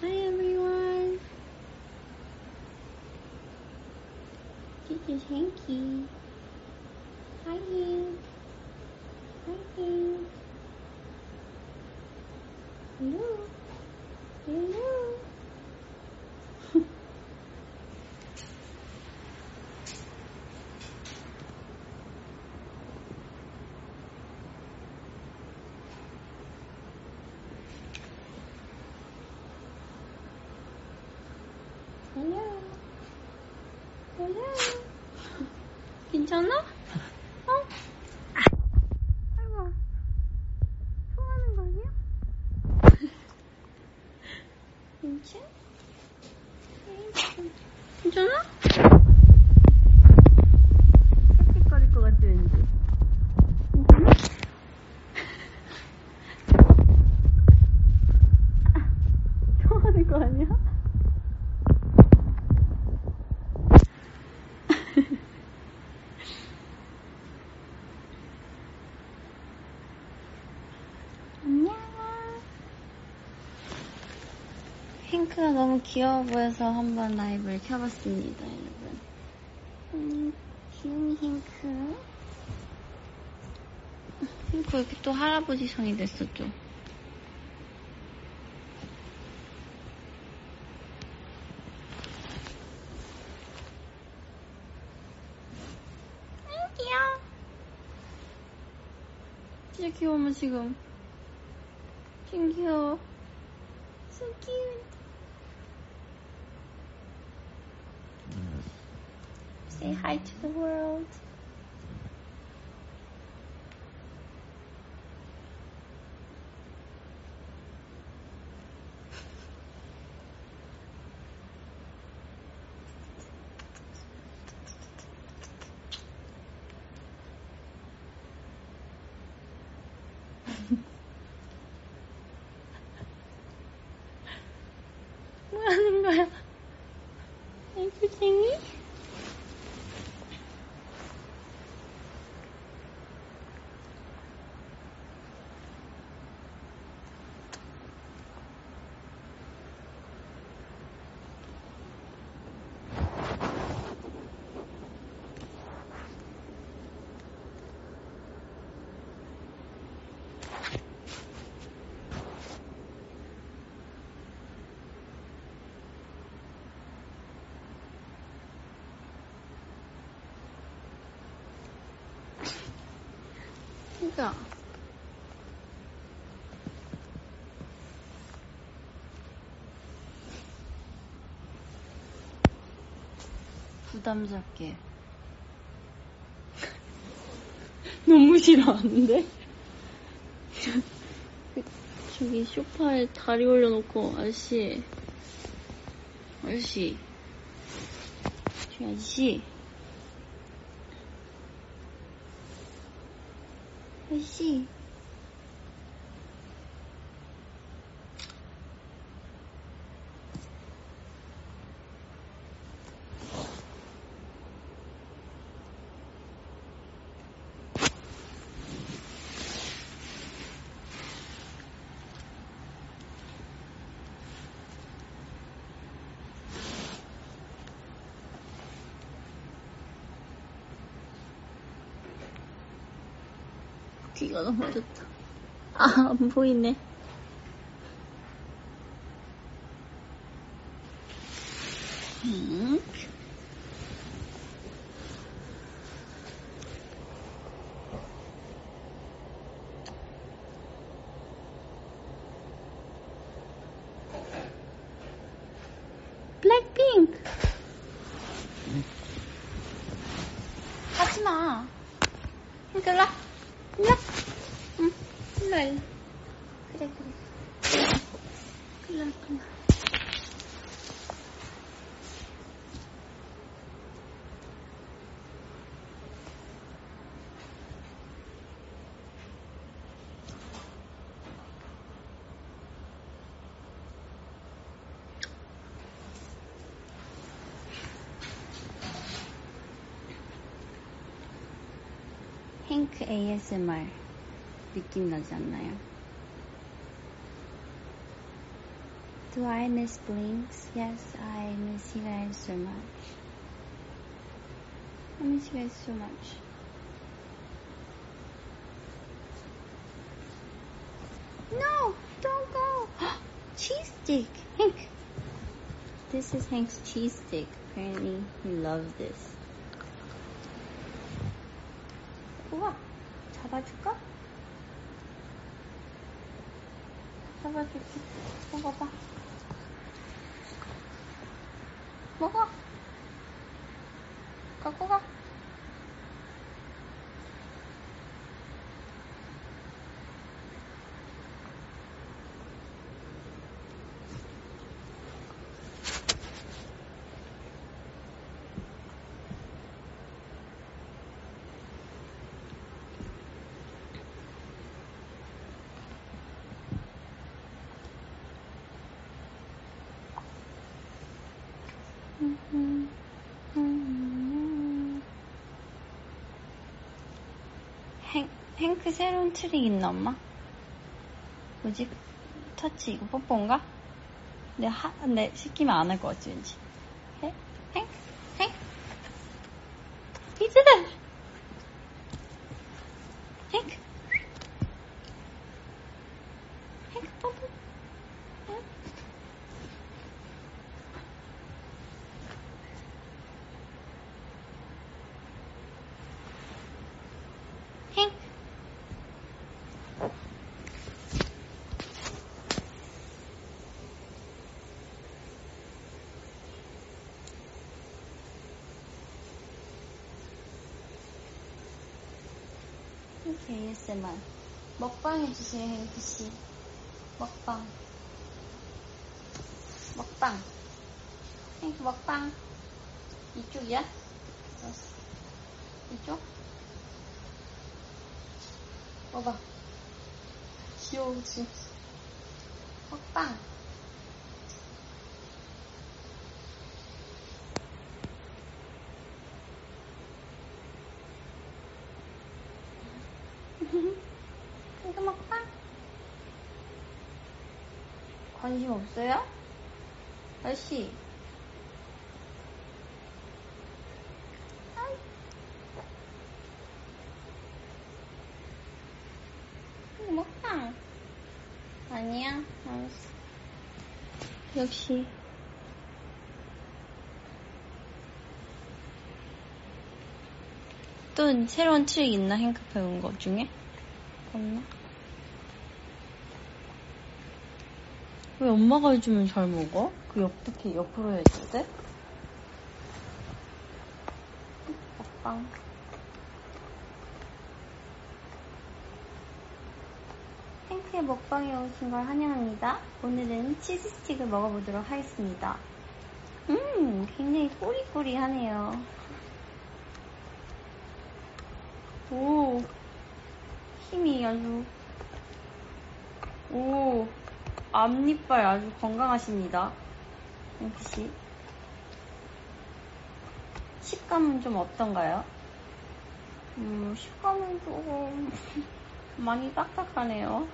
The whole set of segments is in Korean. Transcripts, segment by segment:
Hi everyone. This is Hanky. Hi Hank. 괜찮아? 어? 아, 아이고. 토하는 거 아니야? 괜찮? 괜찮아? 헷헷거릴 것 같아, 왠지. 괜찮아? 토하는 거 아니야? 안녕. 핑크가 너무 귀여워 보여서 한번 라이브를 켜봤습니다, 여러분. 음, 귀요미 핑크. 핑크 왜 이렇게 또 할아버지 됐어, 또. 아유, 귀여워. 진짜 귀여워, 지금. 진짜 귀여워. So cute. Say hi to the world. 뭐 하는 거야? 애교쟁이? 그 니까. 부담스럽게. 너무 싫어하는데? 저기 소파에 다리 올려놓고, 아저씨. 아저씨. 저기. 아저씨. 귀가 너무 좋다. 아, 안 보이네. 음. 핑크 ASMR 느낌 나지 않나요? Do I miss Blinks? Yes, I miss you guys so much. I miss you guys so much. No, don't go. cheese stick, Hank. This is Hank's cheese stick. Apparently, he loves this. 잡아줄까? 잡아줄게. 먹어봐. 먹어. 갖고 가. 행, 행크 새로운 트릭 있나 엄마? 뭐지? 터치 이거 뽀뽀인가? 근데 하, 근데 시키면 안 할 것 같지 왠지 해? 행? 행? 이즈다! 행크 행크 뽀뽀 응? 행크 이렇게 ASMR 먹방 해주세요 행크씨. 먹방. 먹방. 행크 먹방. 이쪽이야? 이쪽? 먹어 귀여우지 먹방 이거 먹방 관심 없어요? 아저씨 아니야? 알았어 역시 또 새로운 트릭 있나 배운 것 중에? 없나? 왜 엄마가 해주면 잘 먹어? 그 어떻게 옆으로 해줄 때? 먹방 행크의 먹방에 오신 걸 환영합니다. 오늘은 치즈 스틱을 먹어보도록 하겠습니다. 음, 굉장히 꼬리꼬리하네요. 오, 힘이 아주, 오, 앞니빨 아주 건강하십니다. 행크씨. 식감은 좀 어떤가요? 음, 식감은 조금 많이 딱딱하네요.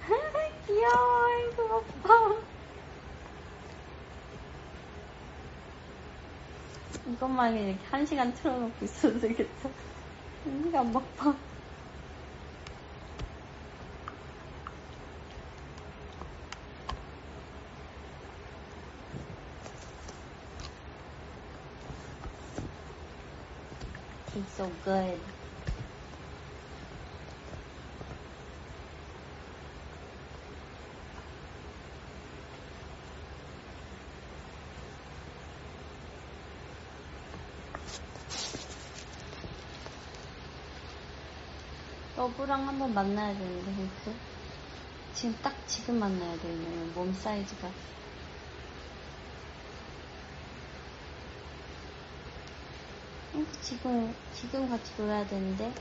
귀여워, 이거 봐. 이것만 이렇게 한 시간 틀어놓고 있어도 되겠다. 한 시간 먹방. So good. 너브랑 한번 만나야 되는데, 헬스. 지금 딱 지금 만나야 되네요. 몸 사이즈가. 헬스 지금, 지금 같이 놀아야 되는데,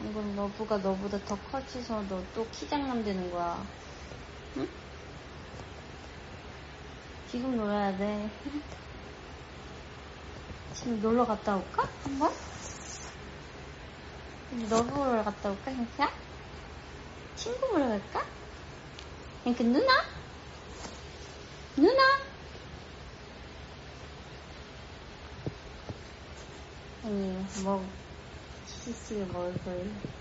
안 그럼 너브가 너보다 더 커지서 너 또 키장남 되는 거야. 응? 지금 놀아야 돼. 지금 놀러 갔다 올까? 한번? 너브 보러 갔다 올까, 형태야? 친구 보러 갈까? 행크 누나? 누나? 嗯，冇，谢谢冇佢。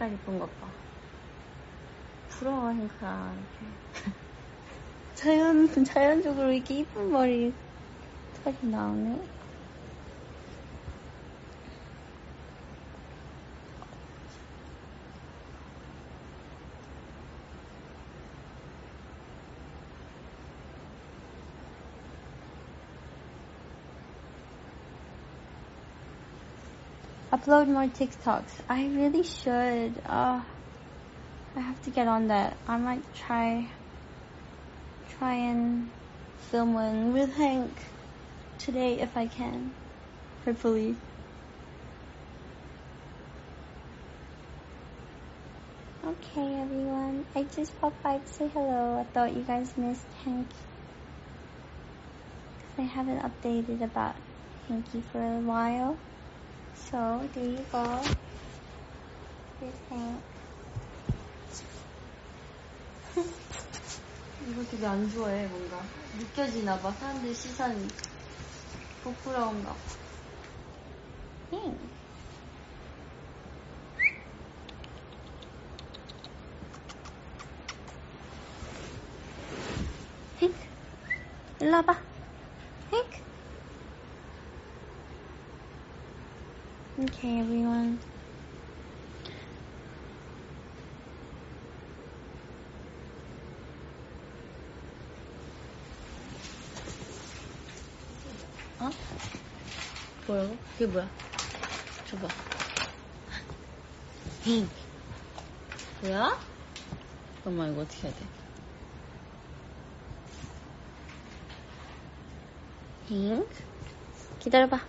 색깔 이쁜 것 봐. 부러워, 핑크야, 이렇게. 자연, 자연적으로 이렇게 이쁜 머리 털이 나오네. Upload more TikToks. I really should. Uh, I have to get on that. I might try, try and film one with Hank today if I can. Hopefully. Okay, everyone. I just popped by to say hello. I thought you guys missed Hank. Because I haven't updated about Hanky for a while. So, there you go. Here's Hank. 이거 되게 안 좋아해, 뭔가. 느껴지나 봐. 사람들 시선이. 부끄러운가 봐. 응. 핑크. 일로 와봐. 핑 Okay, everyone. 어? 뭐라고? 그게 뭐야? 줘봐. 핑. 뭐야? 잠깐만, 이거 어떻게 해야 돼? 핑. 기다려봐.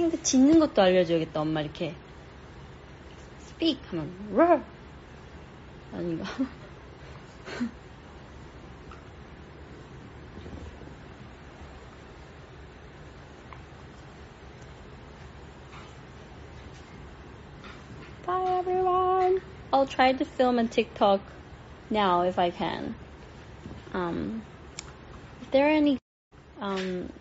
핑크 짖는 것도 알려줘야겠다, 엄마 이렇게. speak 하면 roar. 아닌가? Bye everyone. I'll try to film a TikTok now if I can. Um, if there are any, um, if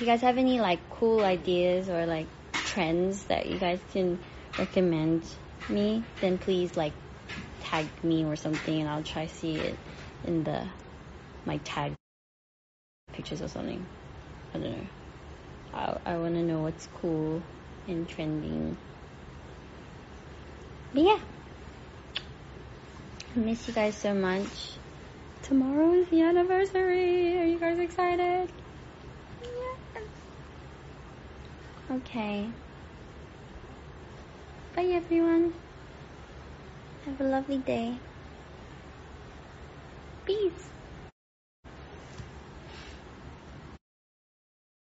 you guys have any like cool ideas or like trends that you guys can recommend me, then please like tag me or something and I'll try to see it in the my tag pictures or something. I don't know. I I want to know what's cool and trending. But yeah. I miss you guys so much. Tomorrow is the anniversary. Are you guys excited? Yes. Okay. Bye everyone. Have a lovely day. Peace.